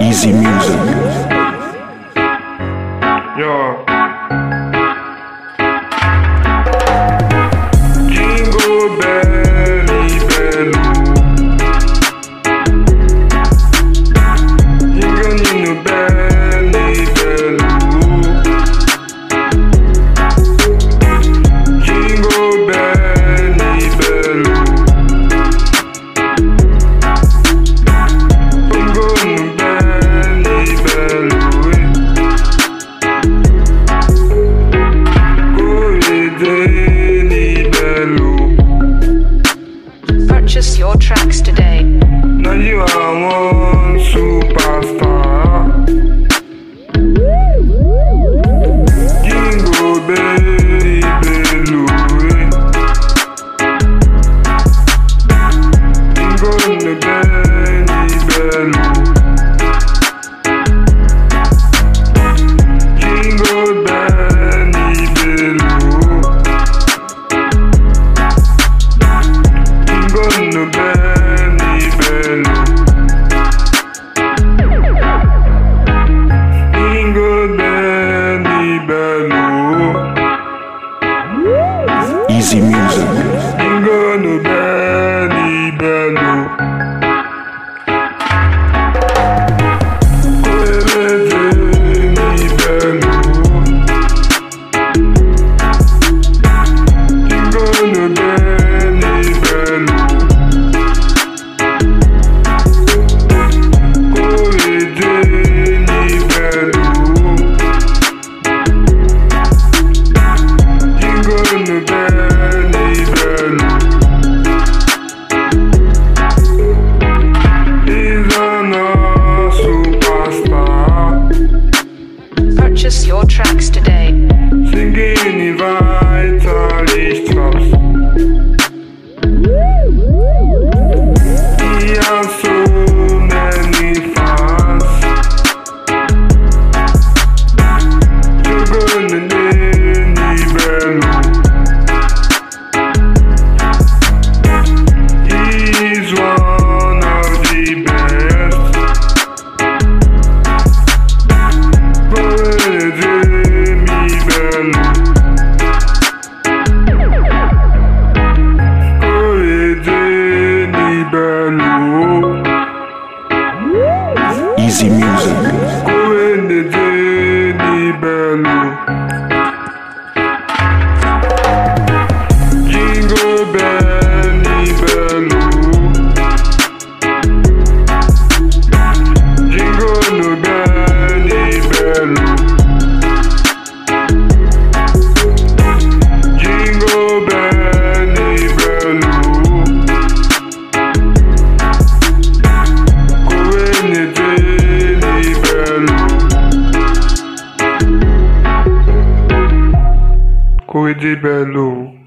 Easy music. Yeah. your tracks today. Now you are one superstar. today. Easy Music. de Belo